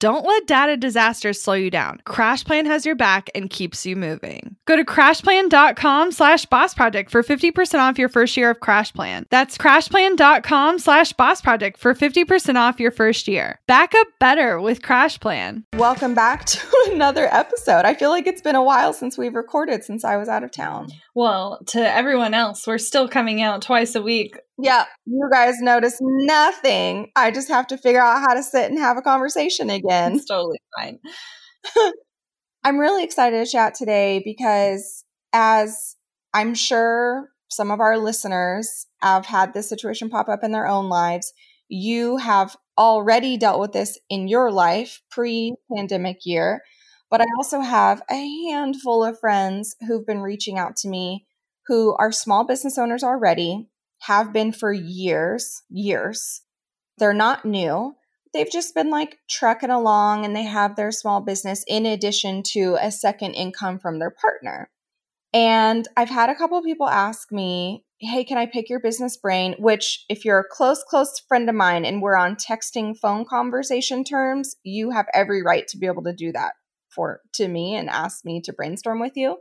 Don't let data disasters slow you down. CrashPlan has your back and keeps you moving. Go to crashplan.com slash boss project for 50% off your first year of CrashPlan. That's crashplan.com slash boss project for 50% off your first year. Back up better with CrashPlan. Welcome back to another episode. I feel like it's been a while since we've recorded since I was out of town. Well, to everyone else, we're still coming out twice a week yeah, you guys notice nothing. I just have to figure out how to sit and have a conversation again. It's totally fine. I'm really excited to chat today because, as I'm sure some of our listeners have had this situation pop up in their own lives, you have already dealt with this in your life pre pandemic year. But I also have a handful of friends who've been reaching out to me who are small business owners already have been for years, years. They're not new. They've just been like trucking along and they have their small business in addition to a second income from their partner. And I've had a couple of people ask me, Hey, can I pick your business brain? Which, if you're a close, close friend of mine and we're on texting phone conversation terms, you have every right to be able to do that for to me and ask me to brainstorm with you.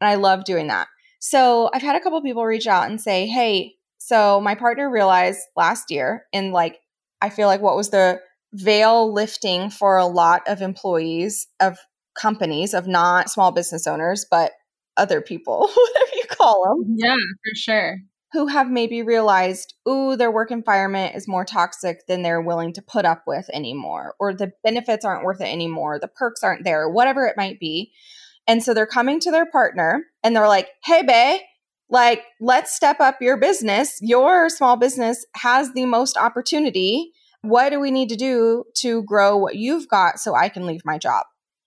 And I love doing that. So I've had a couple people reach out and say, Hey, so my partner realized last year, in like, I feel like what was the veil lifting for a lot of employees of companies, of not small business owners, but other people, whatever you call them. Yeah, for sure. Who have maybe realized, ooh, their work environment is more toxic than they're willing to put up with anymore, or the benefits aren't worth it anymore, the perks aren't there, whatever it might be. And so they're coming to their partner and they're like, hey, babe, like, let's step up your business. Your small business has the most opportunity. What do we need to do to grow what you've got so I can leave my job?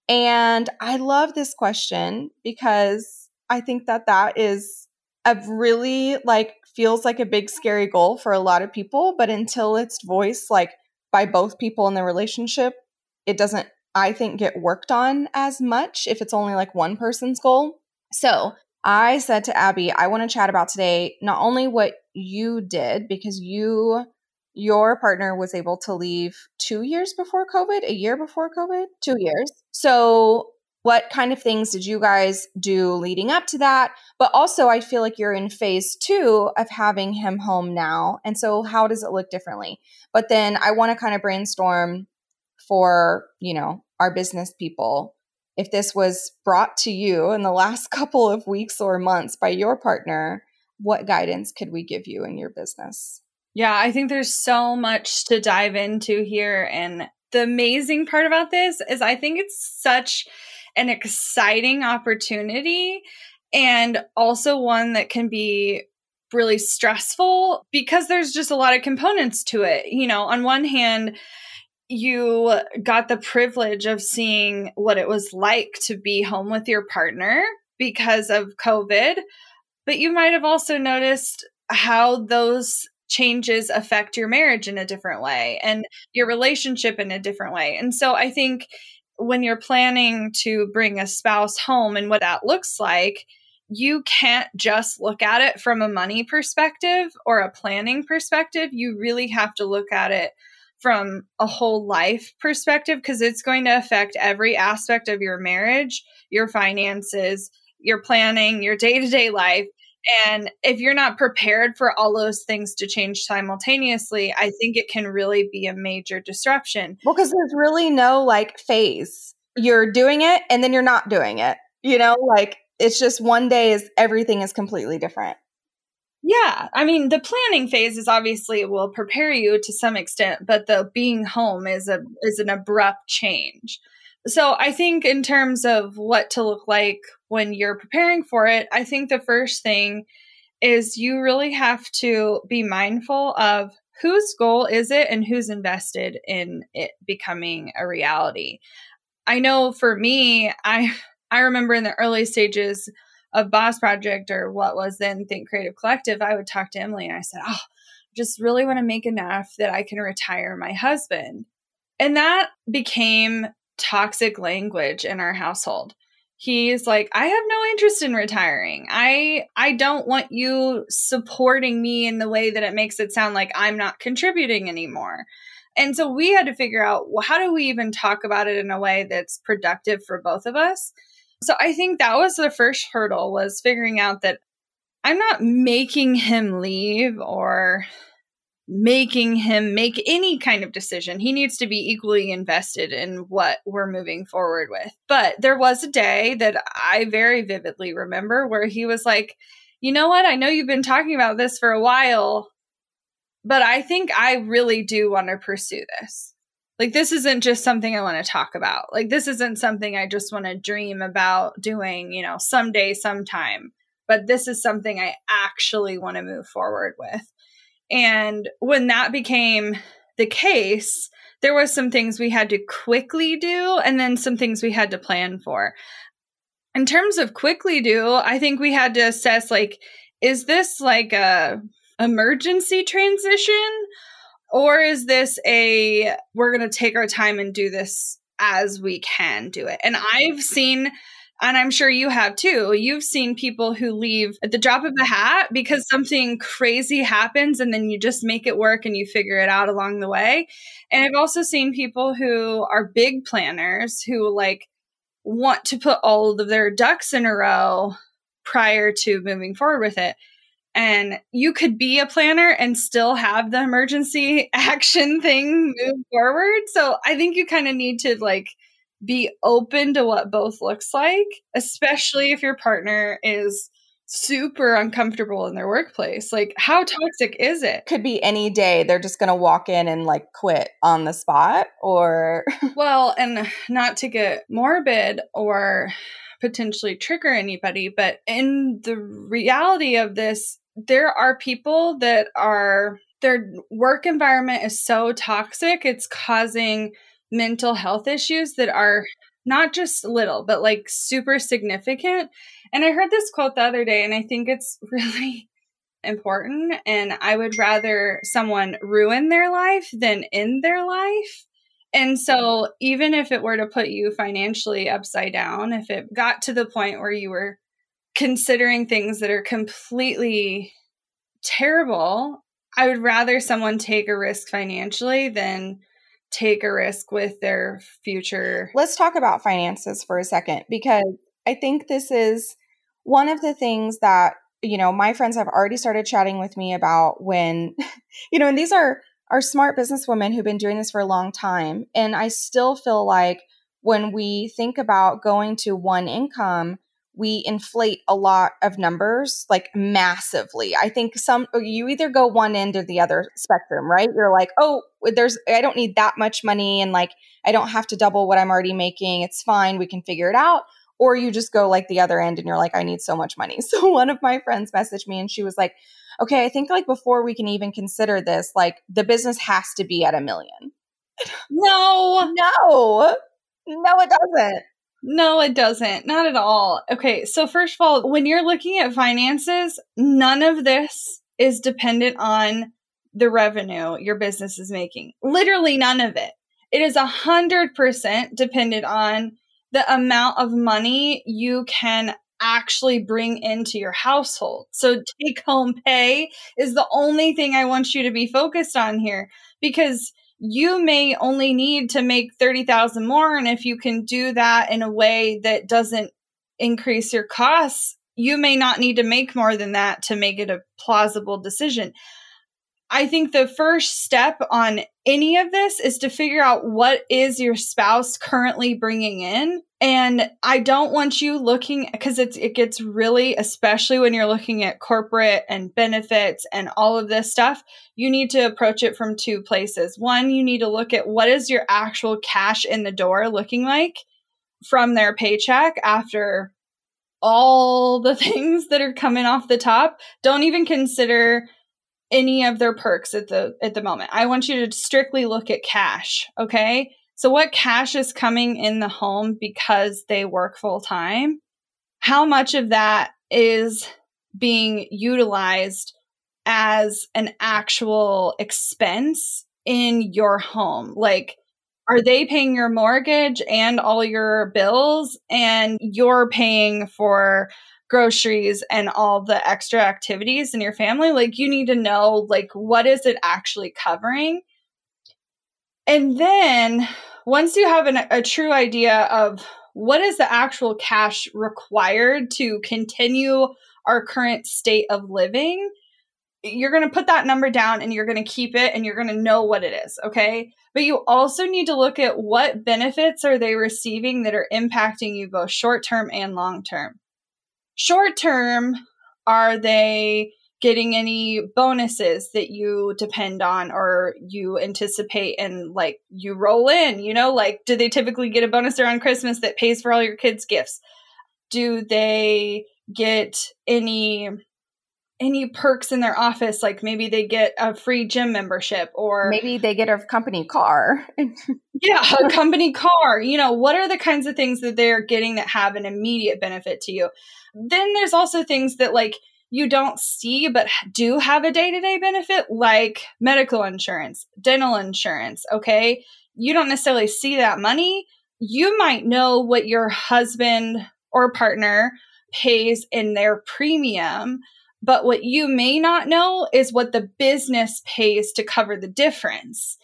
And I love this question because I think that that is a really like feels like a big scary goal for a lot of people, but until it's voiced like by both people in the relationship, it doesn't I think get worked on as much if it's only like one person's goal. So, I said to Abby, I want to chat about today not only what you did, because you, your partner was able to leave two years before COVID, a year before COVID, two years. So, what kind of things did you guys do leading up to that? But also, I feel like you're in phase two of having him home now. And so, how does it look differently? But then I want to kind of brainstorm for, you know, our business people if this was brought to you in the last couple of weeks or months by your partner, what guidance could we give you in your business? Yeah, I think there's so much to dive into here. And the amazing part about this is I think it's such an exciting opportunity and also one that can be really stressful because there's just a lot of components to it. You know, on one hand, you got the privilege of seeing what it was like to be home with your partner because of COVID, but you might have also noticed how those changes affect your marriage in a different way and your relationship in a different way. And so I think when you're planning to bring a spouse home and what that looks like, you can't just look at it from a money perspective or a planning perspective. You really have to look at it from a whole life perspective because it's going to affect every aspect of your marriage, your finances, your planning, your day to day life. And if you're not prepared for all those things to change simultaneously, I think it can really be a major disruption. Well, because there's really no like phase. You're doing it and then you're not doing it. You know, like it's just one day is everything is completely different. Yeah, I mean, the planning phase is obviously will prepare you to some extent, but the being home is a is an abrupt change. So I think in terms of what to look like when you're preparing for it, I think the first thing is you really have to be mindful of whose goal is it and who's invested in it becoming a reality. I know for me, I I remember in the early stages of Boss Project or what was then Think Creative Collective, I would talk to Emylee and I said, "Oh, I just really want to make enough that I can retire my husband." And that became toxic language in our household. He's like i have no interest in retiring. I i don't want you supporting me in the way that it makes it sound like i'm not contributing anymore. And so we had to figure out well, how do we even talk about it in a way that's productive for both of us? So i think that was the first hurdle was figuring out that i'm not making him leave or making him make any kind of decision. He needs to be equally invested in what we're moving forward with. But there was a day that I very vividly remember where he was like, You know what? I know you've been talking about this for a while, but I think I really do want to pursue this. Like, this isn't just something I want to talk about. Like, this isn't something I just want to dream about doing, you know, someday, sometime. But this is something I actually want to move forward with. And when that became the case, there was some things we had to quickly do and then some things we had to plan for. In terms of quickly do, I think we had to assess like is this like a emergency transition or is this a we're going to take our time and do this as we can do it. And I've seen and I'm sure you have too. You've seen people who leave at the drop of a hat because something crazy happens and then you just make it work and you figure it out along the way. And I've also seen people who are big planners who like want to put all of their ducks in a row prior to moving forward with it. And you could be a planner and still have the emergency action thing move forward. So I think you kind of need to like be open to what both looks like, especially if your partner is super uncomfortable in their workplace. Like, how toxic is it? Could be any day they're just going to walk in and like quit on the spot, or. well, and not to get morbid or potentially trigger anybody, but in the reality of this, there are people that are. Their work environment is so toxic, it's causing mental health issues that are not just little, but like super significant. And I heard this quote the other day, and I think it's really important. And I would rather someone ruin their life than end their life. And so, even if it were to put you financially upside down, if it got to the point where you were considering things that are completely terrible, I would rather someone take a risk financially than take a risk with their future. Let's talk about finances for a second because I think this is one of the things that, you know, my friends have already started chatting with me about when, you know, and these are are smart businesswomen who've been doing this for a long time and I still feel like when we think about going to one income, we inflate a lot of numbers like massively. I think some oh, you either go one end or the other spectrum, right? You're like, "Oh, there's I don't need that much money and like I don't have to double what I'm already making. It's fine. We can figure it out." Or you just go like the other end and you're like, "I need so much money." So one of my friends messaged me and she was like, "Okay, I think like before we can even consider this, like the business has to be at a million. No. No. No, it doesn't. No, it doesn't. Not at all. Okay, so first of all, when you're looking at finances, none of this is dependent on the revenue your business is making. Literally none of it. It is a hundred percent dependent on the amount of money you can actually bring into your household. So take home pay is the only thing I want you to be focused on here because you may only need to make 30,000 more and if you can do that in a way that doesn't increase your costs, you may not need to make more than that to make it a plausible decision. I think the first step on any of this is to figure out what is your spouse currently bringing in. And I don't want you looking because it's it gets really especially when you're looking at corporate and benefits and all of this stuff, you need to approach it from two places. One, you need to look at what is your actual cash in the door looking like from their paycheck after all the things that are coming off the top. Don't even consider any of their perks at the at the moment. I want you to strictly look at cash, okay? So what cash is coming in the home because they work full time? How much of that is being utilized as an actual expense in your home? Like are they paying your mortgage and all your bills and you're paying for groceries and all the extra activities in your family like you need to know like what is it actually covering? And then once you have an, a true idea of what is the actual cash required to continue our current state of living you're going to put that number down and you're going to keep it and you're going to know what it is okay? But you also need to look at what benefits are they receiving that are impacting you both short term and long term Short term, are they getting any bonuses that you depend on or you anticipate and like you roll in? You know, like do they typically get a bonus around Christmas that pays for all your kids' gifts? Do they get any any perks in their office like maybe they get a free gym membership or maybe they get a company car. Yeah a company car you know what are the kinds of things that they're getting that have an immediate benefit to you? Then there's also things that like you don't see but do have a day-to-day benefit like medical insurance dental insurance okay? You don't necessarily see that money. You might know what your husband or partner pays in their premium but what you may not know is what the business pays to cover the difference.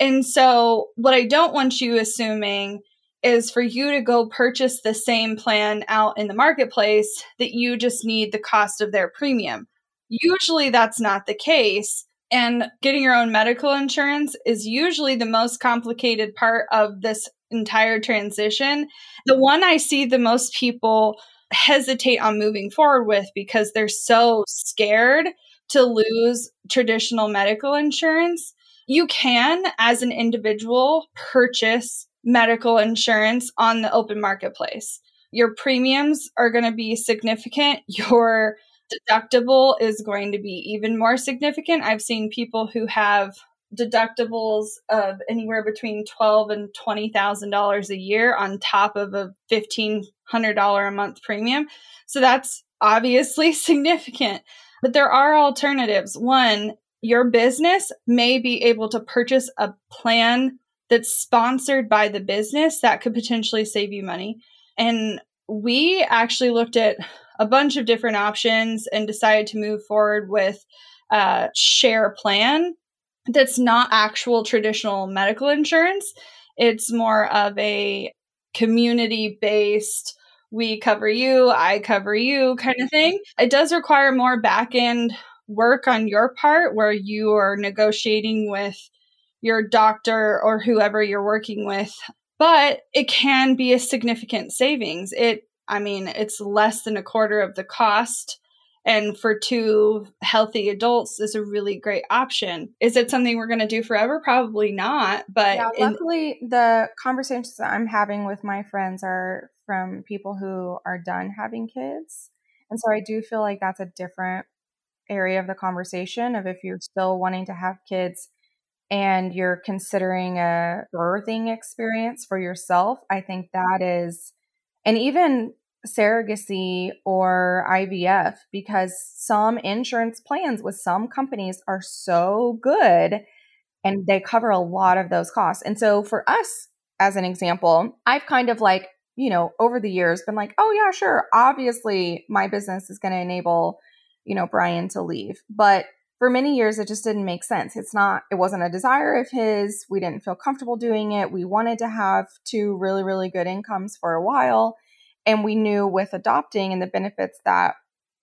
And so, what I don't want you assuming is for you to go purchase the same plan out in the marketplace that you just need the cost of their premium. Usually, that's not the case. And getting your own medical insurance is usually the most complicated part of this entire transition. The one I see the most people hesitate on moving forward with because they're so scared to lose traditional medical insurance. You can, as an individual, purchase medical insurance on the open marketplace. Your premiums are going to be significant. Your deductible is going to be even more significant. I've seen people who have deductibles of anywhere between twelve and twenty thousand dollars a year on top of a fifteen hundred dollar a month premium. So that's obviously significant. But there are alternatives. One, your business may be able to purchase a plan that's sponsored by the business that could potentially save you money. And we actually looked at a bunch of different options and decided to move forward with a share plan that's not actual traditional medical insurance. It's more of a community based, we cover you, I cover you kind of thing. It does require more back end work on your part where you are negotiating with your doctor or whoever you're working with, but it can be a significant savings. It, I mean, it's less than a quarter of the cost and for two healthy adults is a really great option. Is it something we're going to do forever? Probably not. But yeah, luckily, in- the conversations that I'm having with my friends are from people who are done having kids, and so I do feel like that's a different area of the conversation of if you're still wanting to have kids and you're considering a birthing experience for yourself. I think that is, and even surrogacy or IVF because some insurance plans with some companies are so good and they cover a lot of those costs. And so for us, as an example, I've kind of like, you know, over the years been like, oh, yeah, sure. Obviously, my business is going to enable, you know, Brian to leave. But for many years, it just didn't make sense. It's not, it wasn't a desire of his. We didn't feel comfortable doing it. We wanted to have two really, really good incomes for a while. And we knew with adopting and the benefits that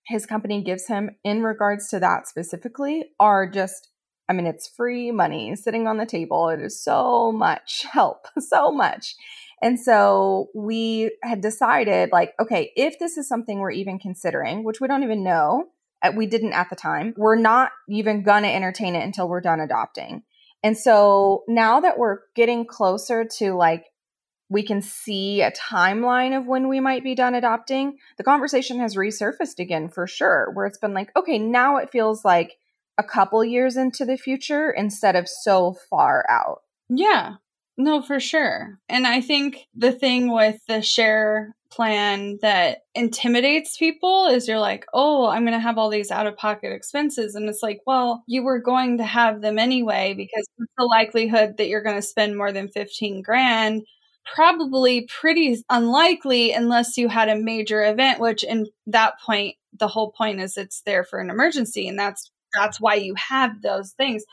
his company gives him in regards to that specifically are just I mean, it's free money sitting on the table. It is so much help, so much. And so we had decided, like, okay, if this is something we're even considering, which we don't even know, uh, we didn't at the time, we're not even going to entertain it until we're done adopting. And so now that we're getting closer to like, we can see a timeline of when we might be done adopting, the conversation has resurfaced again for sure, where it's been like, okay, now it feels like a couple years into the future instead of so far out. Yeah. No, for sure. And I think the thing with the share plan that intimidates people is you're like, oh, I'm going to have all these out of pocket expenses. And it's like, well, you were going to have them anyway because the likelihood that you're going to spend more than 15 grand probably pretty unlikely unless you had a major event which in that point the whole point is it's there for an emergency and that's that's why you have those things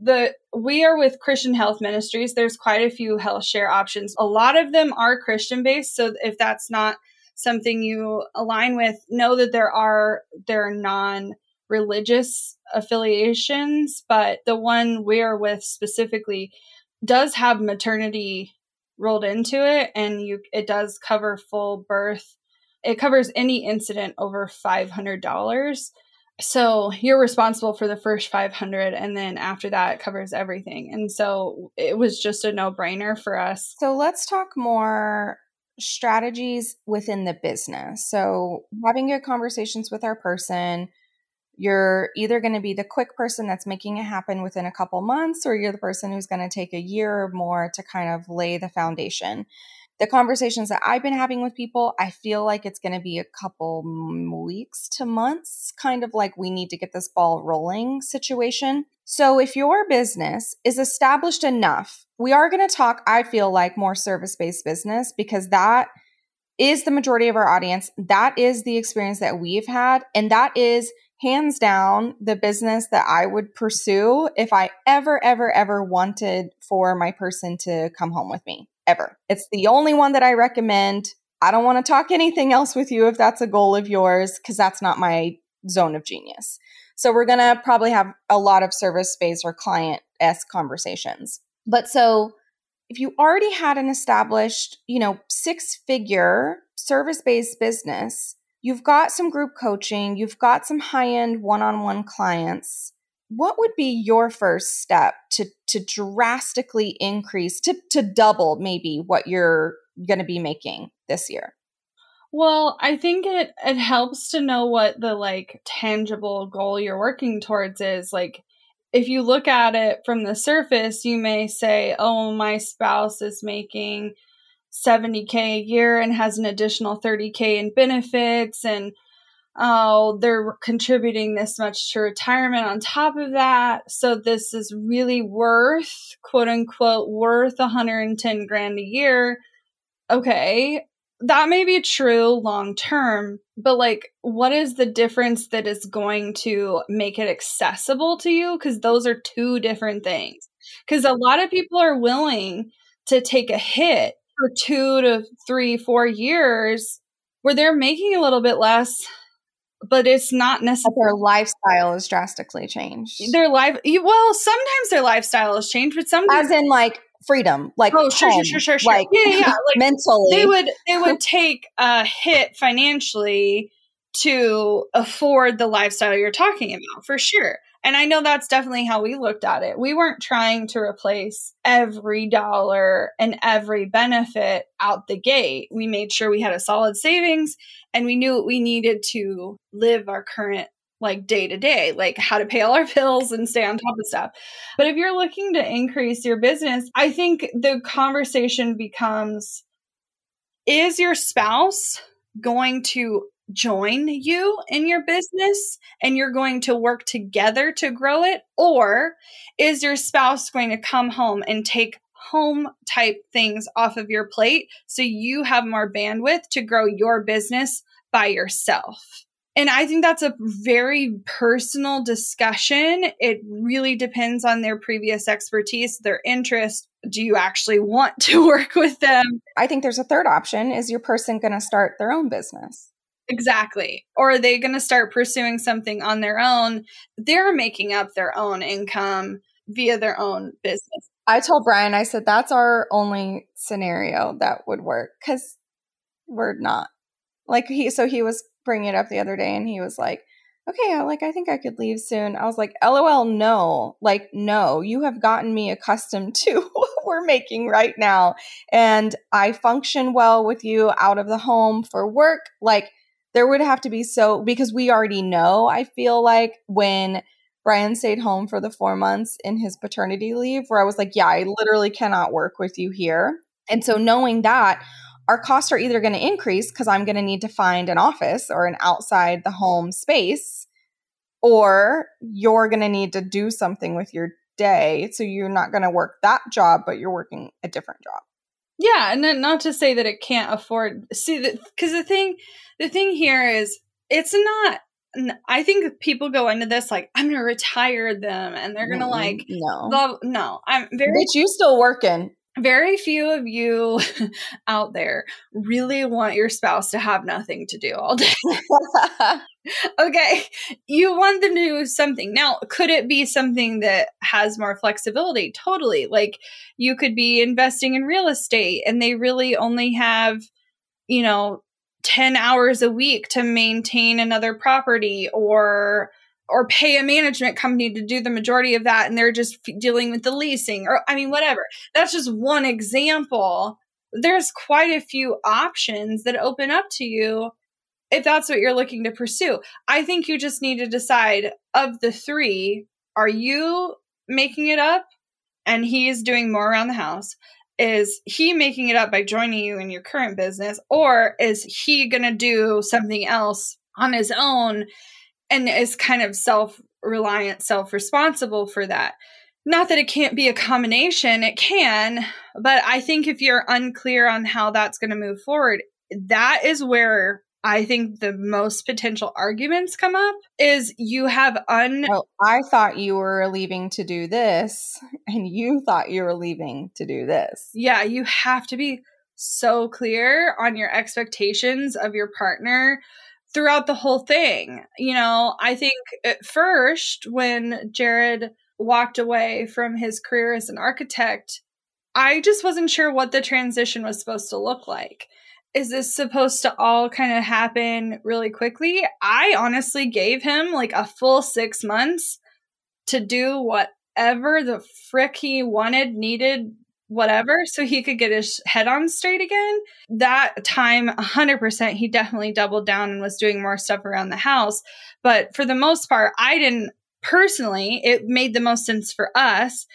the we are with Christian Health Ministries. There's quite a few health share options. A lot of them are Christian based. So if that's not something you align with, know that there are there are non religious affiliations, but the one we're with specifically does have maternity rolled into it and you it does cover full birth. It covers any incident over $500 so you're responsible for the first 500 and then after that it covers everything. And so it was just a no-brainer for us. So let's talk more strategies within the business. So having good conversations with our person you're either going to be the quick person that's making it happen within a couple months or you're the person who's going to take a year or more to kind of lay the foundation the conversations that I've been having with people, I feel like it's going to be a couple weeks to months, kind of like we need to get this ball rolling situation. So if your business is established enough, we are going to talk, I feel like, more service based business because that is the majority of our audience. That is the experience that we've had. And that is hands down the business that I would pursue if I ever, ever, ever wanted for my person to come home with me ever. It's the only one that I recommend. I don't want to talk anything else with you if that's a goal of yours, because that's not my zone of genius. So we're going to probably have a lot of service based or client s conversations. But so if you already had an established, you know, six figure service based business, you've got some group coaching, you've got some high end one on one clients, what would be your first step to to drastically increase to to double maybe what you're going to be making this year? Well i think it it helps to know what the like tangible goal you're working towards is. Like if you look at it from the surface you may say oh my spouse is making 70k a year and has an additional 30k in benefits and oh, they're contributing this much to retirement on top of that. So this is really worth, quote unquote, worth 110 grand a year. Okay. That may be true long term, but like, what is the difference that is going to make it accessible to you? Because those are two different things. Because a lot of people are willing to take a hit for two to three, four years where they're making a little bit less but it's not necessarily their lifestyle is drastically changed. Their life, well, sometimes their lifestyle has changed, but sometimes as in like freedom, like oh, sure, home, sure, sure, sure, like yeah, yeah, like mentally, they would they would take a hit financially to afford the lifestyle you're talking about for sure. And I know that's definitely how we looked at it. We weren't trying to replace every dollar and every benefit out the gate. We made sure we had a solid savings and we knew what we needed to live our current like day to day, like how to pay all our bills and stay on top of stuff. But if you're looking to increase your business, I think the conversation becomes is your spouse going to join you in your business and you're going to work together to grow it? Or is your spouse going to come home and take home type things off of your plate so you have more bandwidth to grow your business by yourself? And I think that's a very personal discussion. It really depends on their previous expertise, their interest. Do you actually want to work with them? I think there's a third option. Is your person going to start their own business? Exactly. Or are they going to start pursuing something on their own? They're making up their own income via their own business. I told Brian, I said, that's our only scenario that would work because we're not. Like, he, so he was bringing it up the other day and he was like, okay, like, I think I could leave soon. I was like, lol, no. Like, no, you have gotten me accustomed to what we're making right now. And I function well with you out of the home for work. Like, there would have to be so because we already know, I feel like when Brian stayed home for the four months in his paternity leave, where I was like, yeah, I literally cannot work with you here. And so knowing that, our costs are either going to increase because I'm going to need to find an office or an outside the home space, or you're going to need to do something with your day. So you're not going to work that job, but you're working a different job. Yeah, and then not to say that it can't afford. See, because the, the thing, the thing here is, it's not. I think people go into this like I'm gonna retire them, and they're gonna like no, love, no. I'm very. Bitch, you still working? Very few of you out there really want your spouse to have nothing to do all day. okay, you want them to do something. Now, could it be something that has more flexibility? Totally. Like you could be investing in real estate and they really only have, you know, 10 hours a week to maintain another property or or pay a management company to do the majority of that and they're just dealing with the leasing or i mean whatever. That's just one example. There's quite a few options that open up to you if that's what you're looking to pursue. I think you just need to decide of the three are you making it up? And he's doing more around the house. Is he making it up by joining you in your current business or is he going to do something else on his own and is kind of self reliant, self responsible for that. Not that it can't be a combination, it can, but I think if you're unclear on how that's going to move forward, that is where I think the most potential arguments come up is you have un well, I thought you were leaving to do this and you thought you were leaving to do this. Yeah, you have to be so clear on your expectations of your partner throughout the whole thing. You know, I think at first when Jared walked away from his career as an architect, I just wasn't sure what the transition was supposed to look like. Is this supposed to all kind of happen really quickly? I honestly gave him like a full six months to do whatever the frick he wanted, needed, whatever so he could get his head on straight again. That time, 100%, he definitely doubled down and was doing more stuff around the house. But for the most part, I didn't personally, it made the most sense for us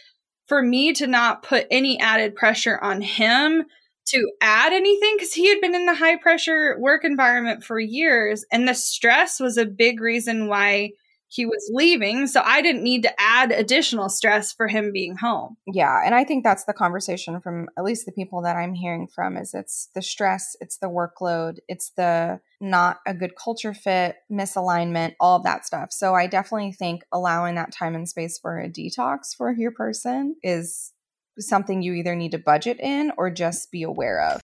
for me to not put any added pressure on him to add anything because he had been in the high pressure work environment for years and the stress was a big reason why he was leaving. So I didn't need to add additional stress for him being home. Yeah. And I think that's the conversation from at least the people that I'm hearing from is it's the stress, it's the workload, it's the not a good culture fit, misalignment, all of that stuff. So I definitely think allowing that time and space for a detox for your person is something you either need to budget in or just be aware of.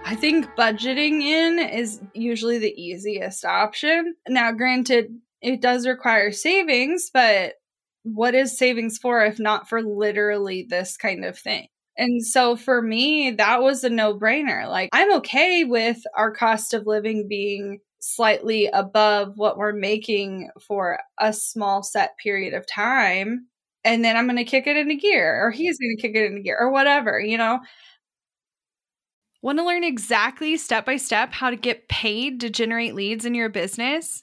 I think budgeting in is usually the easiest option. Now, granted, it does require savings, but what is savings for if not for literally this kind of thing? And so for me, that was a no brainer. Like, I'm okay with our cost of living being slightly above what we're making for a small set period of time. And then I'm going to kick it into gear, or he's going to kick it into gear, or whatever, you know? Want to learn exactly step by step how to get paid to generate leads in your business?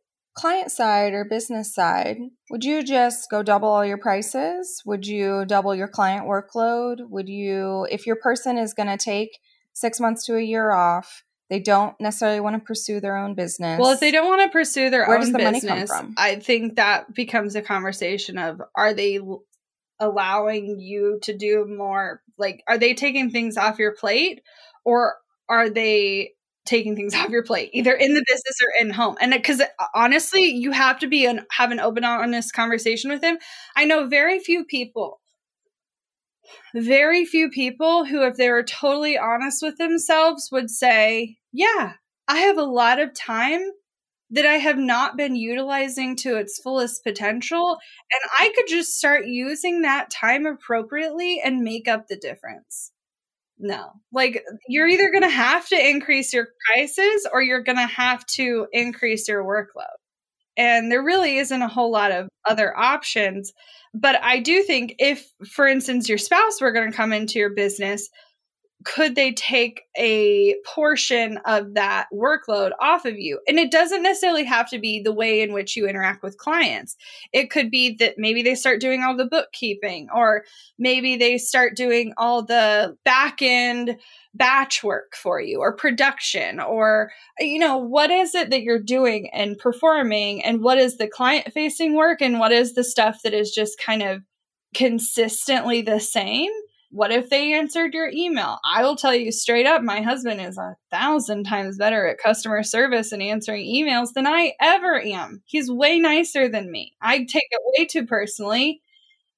client side or business side, would you just go double all your prices? Would you double your client workload? Would you, if your person is going to take six months to a year off, they don't necessarily want to pursue their own business. Well, if they don't want to pursue their Where own does the business, money come from? I think that becomes a conversation of are they allowing you to do more like are they taking things off your plate or are they taking things off your plate, either in the business or in home. And uh, because uh, honestly, you have to be and have an open, honest conversation with him. I know very few people, very few people who, if they were totally honest with themselves, would say, Yeah, I have a lot of time that I have not been utilizing to its fullest potential. And I could just start using that time appropriately and make up the difference no. Like you're either going to have to increase your prices or you're going to have to increase your workload. And there really isn't a whole lot of other options. But i do think if for instance your spouse were going to come into your business could they take a portion of that workload off of you? And it doesn't necessarily have to be the way in which you interact with clients. It could be that maybe they start doing all the bookkeeping, or maybe they start doing all the back end batch work for you, or production, or, you know, what is it that you're doing and performing, and what is the client facing work, and what is the stuff that is just kind of consistently the same what if they answered your email? I will tell you straight up, my husband is a thousand times better at customer service and answering emails than I ever am. He's way nicer than me. I take it way too personally.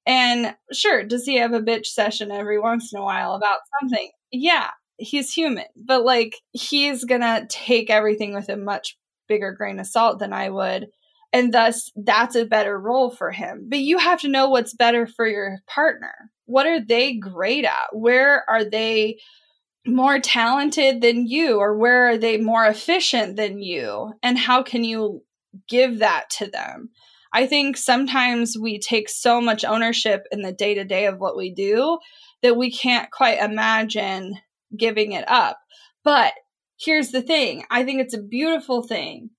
And sure, does he have a bitch session every once in a while about something? Yeah, he's human, but like he's gonna take everything with a much bigger grain of salt than I would. And thus, that's a better role for him. But you have to know what's better for your partner what are they great at? Where are they more talented than you or where are they more efficient than you? And how can you give that to them? I think sometimes we take so much ownership in the day to day of what we do that we can't quite imagine giving it up. But here's the thing I think it's a beautiful thing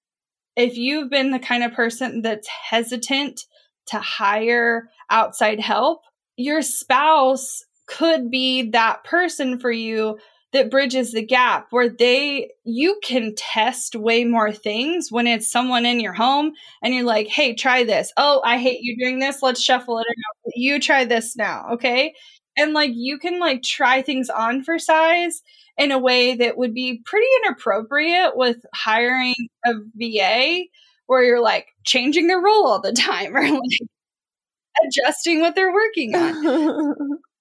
if you've been the kind of person that's hesitant to hire outside help, your spouse could be that person for you that bridges the gap where they you can test way more things when it's someone in your home and you're like hey try this. Oh i hate you doing this. Let's shuffle it out you try this now. Okay? And like you can like try things on for size in a way that would be pretty inappropriate with hiring a va where you're like changing their role all the time or like adjusting what they're working on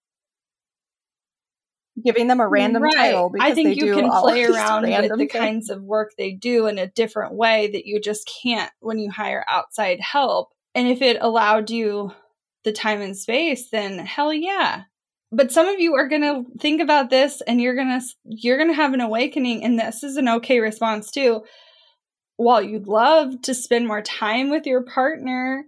giving them a random right. title because I think you can play around with the things. kinds of work they do in a different way that you just can't when you hire outside help. And if it allowed you the time and space, then hell yeah. But some of you are going to think about this and you're going to you're going to have an awakening and this is an okay response too. While you'd love to spend more time with your partner,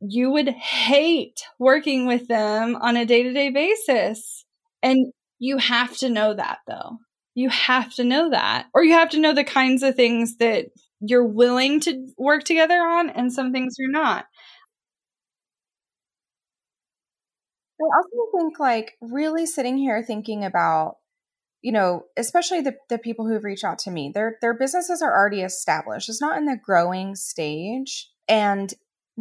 you would hate working with them on a day-to-day basis. And you have to know that though. You have to know that. Or you have to know the kinds of things that you're willing to work together on and some things you're not. I also think like really sitting here thinking about, you know, especially the, the people who've reached out to me, their their businesses are already established. It's not in the growing stage. And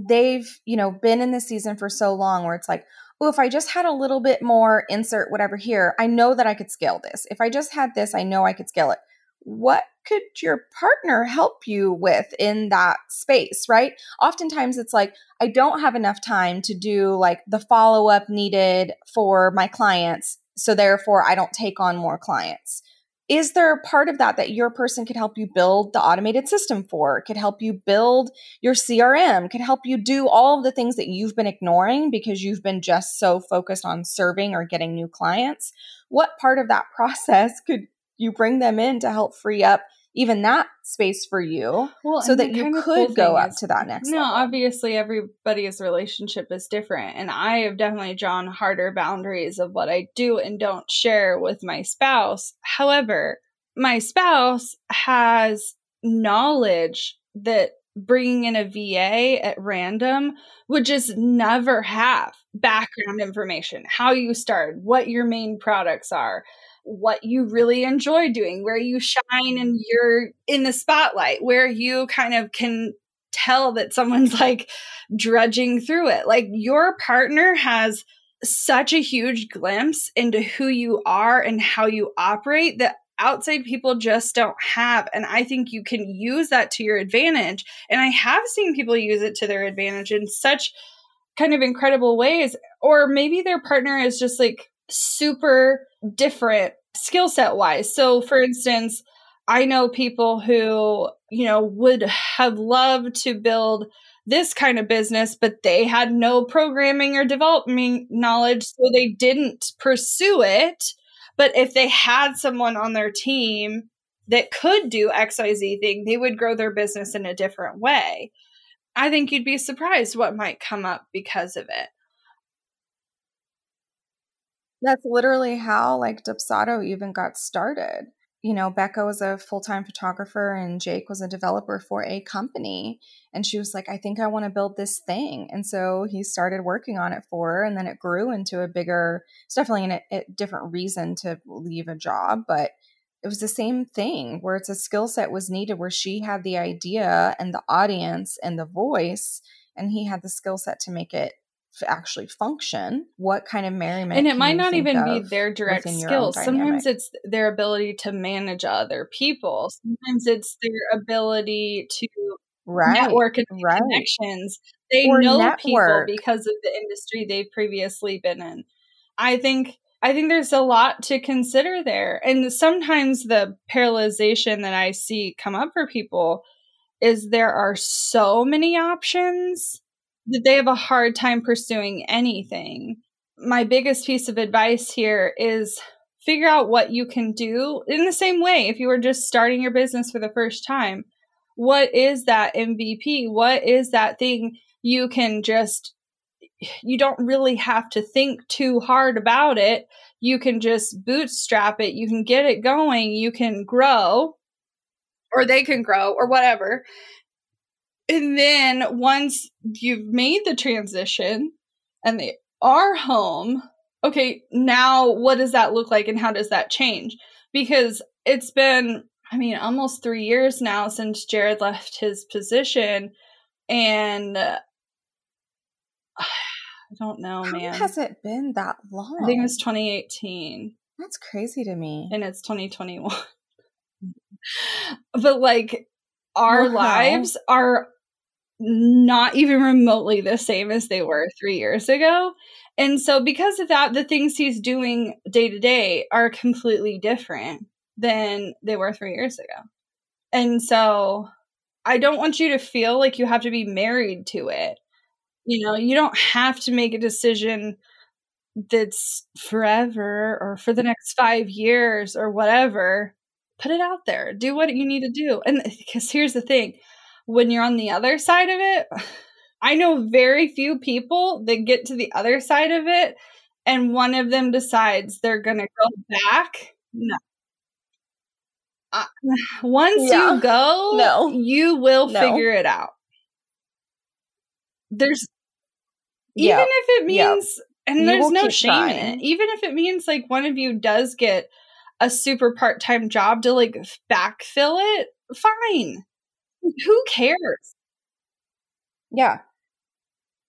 they've, you know, been in the season for so long where it's like, oh, if I just had a little bit more insert whatever here, I know that I could scale this. If I just had this, I know I could scale it. What could your partner help you with in that space, right? Oftentimes it's like, I don't have enough time to do like the follow up needed for my clients. So therefore, I don't take on more clients is there a part of that that your person could help you build the automated system for? Could help you build your crm could help you do all of the things that you've been ignoring because you've been just so focused on serving or getting new clients? What part of that process could you bring them in to help free up even that space for you well, so that you could cool go up is, to that next no level. obviously everybody's relationship is different and i have definitely drawn harder boundaries of what i do and don't share with my spouse however my spouse has knowledge that bringing in a va at random would just never have background information how you started what your main products are what you really enjoy doing, where you shine and you're in the spotlight, where you kind of can tell that someone's like drudging through it. Like your partner has such a huge glimpse into who you are and how you operate that outside people just don't have. And I think you can use that to your advantage. And I have seen people use it to their advantage in such kind of incredible ways. Or maybe their partner is just like super different skill set wise. So, for instance, I know people who, you know, would have loved to build this kind of business, but they had no programming or development knowledge, so they didn't pursue it. But if they had someone on their team that could do XYZ thing, they would grow their business in a different way. I think you'd be surprised what might come up because of it. That's literally how like Dubsado even got started. You know, Becca was a full time photographer and Jake was a developer for a company. And she was like, I think I want to build this thing. And so he started working on it for her. And then it grew into a bigger, it's definitely an, a different reason to leave a job. But it was the same thing where it's a skill set was needed where she had the idea and the audience and the voice and he had the skill set to make it actually function what kind of merriment and it might not even be their direct skills sometimes it's their ability to manage other people sometimes it's their ability to right. network and right. connections they or know network. people because of the industry they've previously been in i think i think there's a lot to consider there and sometimes the paralyzation that i see come up for people is there are so many options that they have a hard time pursuing anything. My biggest piece of advice here is figure out what you can do in the same way if you were just starting your business for the first time. What is that MVP? What is that thing you can just you don't really have to think too hard about it. You can just bootstrap it. You can get it going. You can grow or they can grow or whatever And then once you've made the transition and they are home, okay, now what does that look like and how does that change? Because it's been, I mean, almost three years now since Jared left his position. And uh, I don't know, How man. has it been that long? I think it was 2018 That's crazy to me. and it's 2021. but like our Wow. lives are not even remotely the same as they were 3 years ago. And so because of that the things he's doing day to day are completely different than they were 3 years ago. And so I don't want you to feel like you have to be married to it. You know, you don't have to make a decision that's forever or for the next five years or whatever, put it out there. Do what you need to do. And because here's the thing when you're on the other side of it, I know very few people that get to the other side of it and one of them decides they're going to go back. No. Uh, once Yeah. you go, No. you will No. figure it out. There's Yeah. even if it Yeah. means and there's no shame in it even if it means like one of you does get a super part-time job to like backfill it fine who cares Yeah.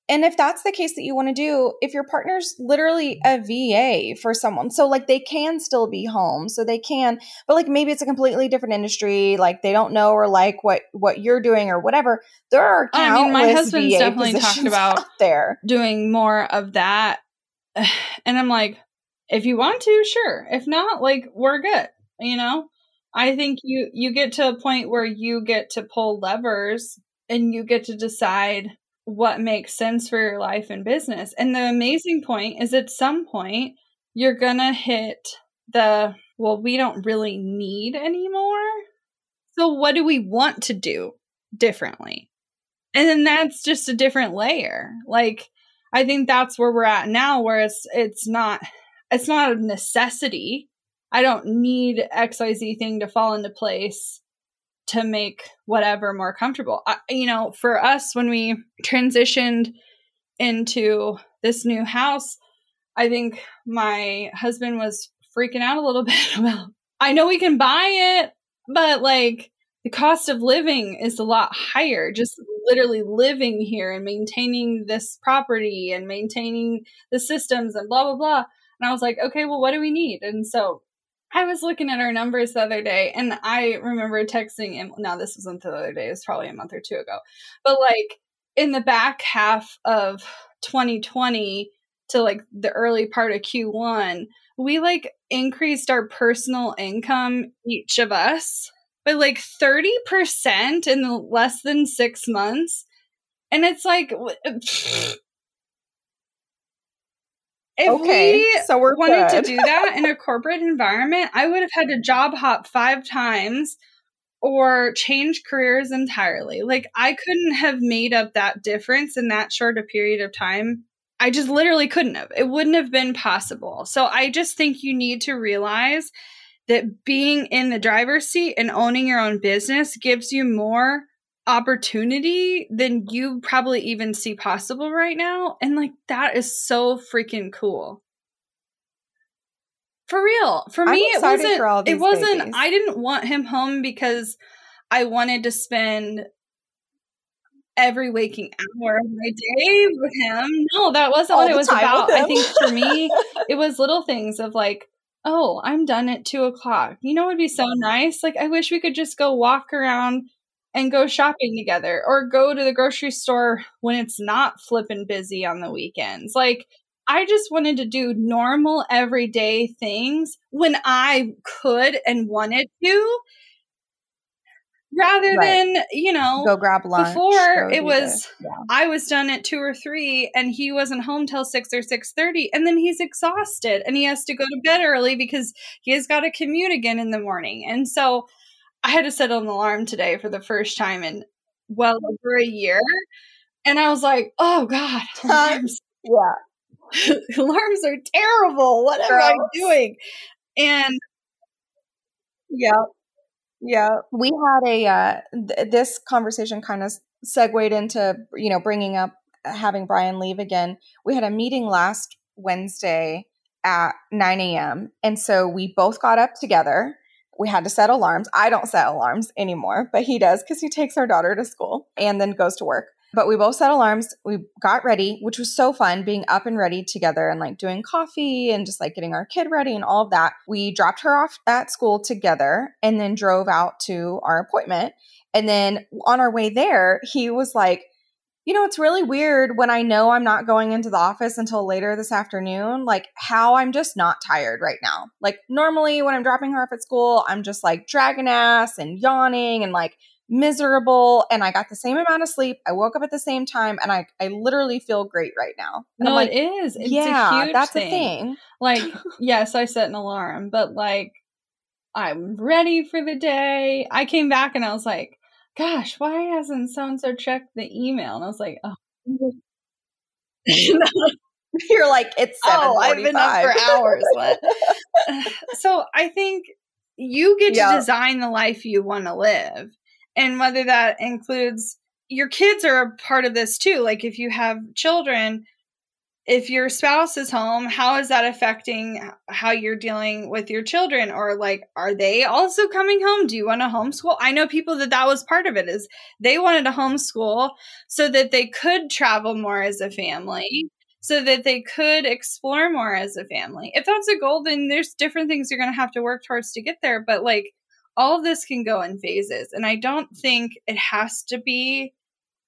And if that's the case that you want to do, if your partner's literally a VA for someone, so like they can still be home, so they can, but like maybe it's a completely different industry, like they don't know or like what what you're doing or whatever. There are I mean, my husband's VA definitely talked about there. doing more of that and i'm like if you want to sure if not like we're good you know i think you you get to a point where you get to pull levers and you get to decide what makes sense for your life and business. And the amazing point is at some point you're gonna hit the well we don't really need anymore. So what do we want to do differently? And then that's just a different layer. Like i think that's where we're at now where it's it's not it's not a necessity i don't need xyz thing to fall into place to make whatever more comfortable. I, you know for us when we transitioned into this new house i think my husband was freaking out a little bit about i know we can buy it but like the cost of living is a lot higher. Just literally living here and maintaining this property and maintaining the systems and blah blah blah. And i was like okay well what do we need? And so i was looking at our numbers the other day and i remember texting him now this wasn't the other day it was probably a month or two ago but like in the back half of 2020 to like the early part of q1 we like increased our personal income each of us by like 30% in less than six months. And it's like, if okay, we so we're wanted good. to do that in a corporate environment, I would have had to job hop five times or change careers entirely. Like, I couldn't have made up that difference in that short a period of time. I just literally couldn't have. It wouldn't have been possible. So, I just think you need to realize that being in the driver's seat and owning your own business gives you more opportunity than you probably even see possible right now. And like that is so freaking cool. For real. For me it wasn't it wasn't babies. I didn't want him home because I wanted to spend every waking hour of my day with him. No, that wasn't All what it was about. I think for me it was little things of like oh, I'm done at two o'clock. You know, it'd be so nice. Like, I wish we could just go walk around and go shopping together or go to the grocery store when it's not flipping busy on the weekends. Like, I just wanted to do normal everyday things when I could and wanted to rather Right. than, you know, go grab lunch. before it was. Yeah. I was done at two or three, and he wasn't home till six or six thirty, and then he's exhausted, and he has to go to bed early because he has got to commute again in the morning, and so I had to set an alarm today for the first time in well over a year, and I was like, oh god, alarms, yeah. alarms are terrible. What am I doing? And Yeah. Yeah, we had a uh, th- this conversation kind of segued into you know bringing up having Brian leave again. We had a meeting last Wednesday at 9 a.m. And so we both got up together. We had to set alarms. I don't set alarms anymore, but he does because he takes our daughter to school and then goes to work. But we both set alarms. We got ready, which was so fun being up and ready together and like doing coffee and just like getting our kid ready and all of that. We dropped her off at school together and then drove out to our appointment. And then on our way there, he was like, you know, it's really weird when I know I'm not going into the office until later this afternoon, like how I'm just not tired right now. Like, normally when I'm dropping her off at school, I'm just like dragging ass and yawning and like miserable and I got the same amount of sleep. I woke up at the same time and I, I literally feel great right now. And no, like, it is. It's yeah, a huge that's thing. a thing. Like, yes, I set an alarm, but like, I'm ready for the day. I came back and I was like, gosh, why hasn't so and so checked the email? And I was like, oh. You're like, it's oh, I've been up for hours. What? so I think you get Yeah. to design the life you want to live. And whether that includes your kids are a part of this too. Like if you have children, if your spouse is home, how is that affecting how you're dealing with your children? Or like, are they also coming home? Do you want to homeschool? I know people that that was part of it is they wanted to homeschool so that they could travel more as a family, mm-hmm. so that they could explore more as a family. If that's a goal, then there's different things you're going to have to work towards to get there. But like, all of this can go in phases. And I don't think it has to be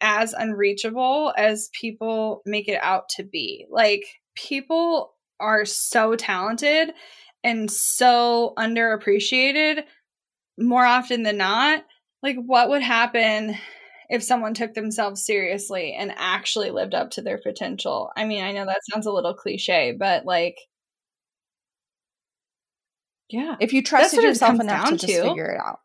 as unreachable as people make it out to be. Like, people are so talented and so underappreciated more often than not. Like, what would happen if someone took themselves seriously and actually lived up to their potential? I mean, I know that sounds a little cliche, but like, yeah. If you trusted yourself enough to down just to. figure it out.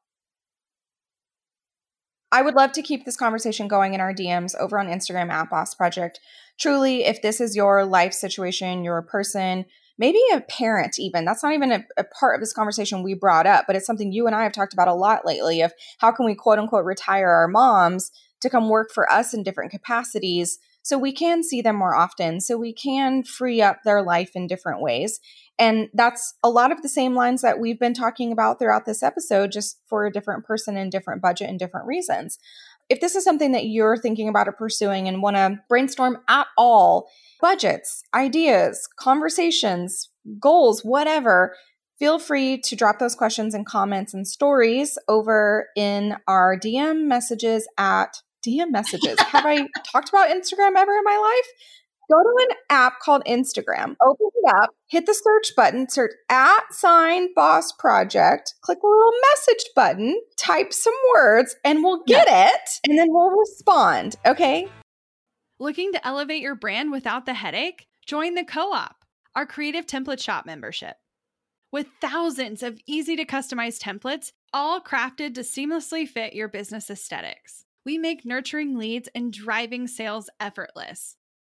I would love to keep this conversation going in our DMs over on Instagram at Boss Project. Truly, if this is your life situation, you're person, maybe a parent, even that's not even a, a part of this conversation we brought up, but it's something you and I have talked about a lot lately of how can we quote unquote retire our moms to come work for us in different capacities so we can see them more often, so we can free up their life in different ways. And that's a lot of the same lines that we've been talking about throughout this episode, just for a different person and different budget and different reasons. If this is something that you're thinking about or pursuing and want to brainstorm at all, budgets, ideas, conversations, goals, whatever, feel free to drop those questions and comments and stories over in our DM messages at DM messages. Have I talked about Instagram ever in my life? Go to an app called Instagram, open it up, hit the search button, search at sign boss project, click the little message button, type some words, and we'll get it. And then we'll respond. Okay. Looking to elevate your brand without the headache? Join the Co op, our creative template shop membership. With thousands of easy to customize templates, all crafted to seamlessly fit your business aesthetics, we make nurturing leads and driving sales effortless.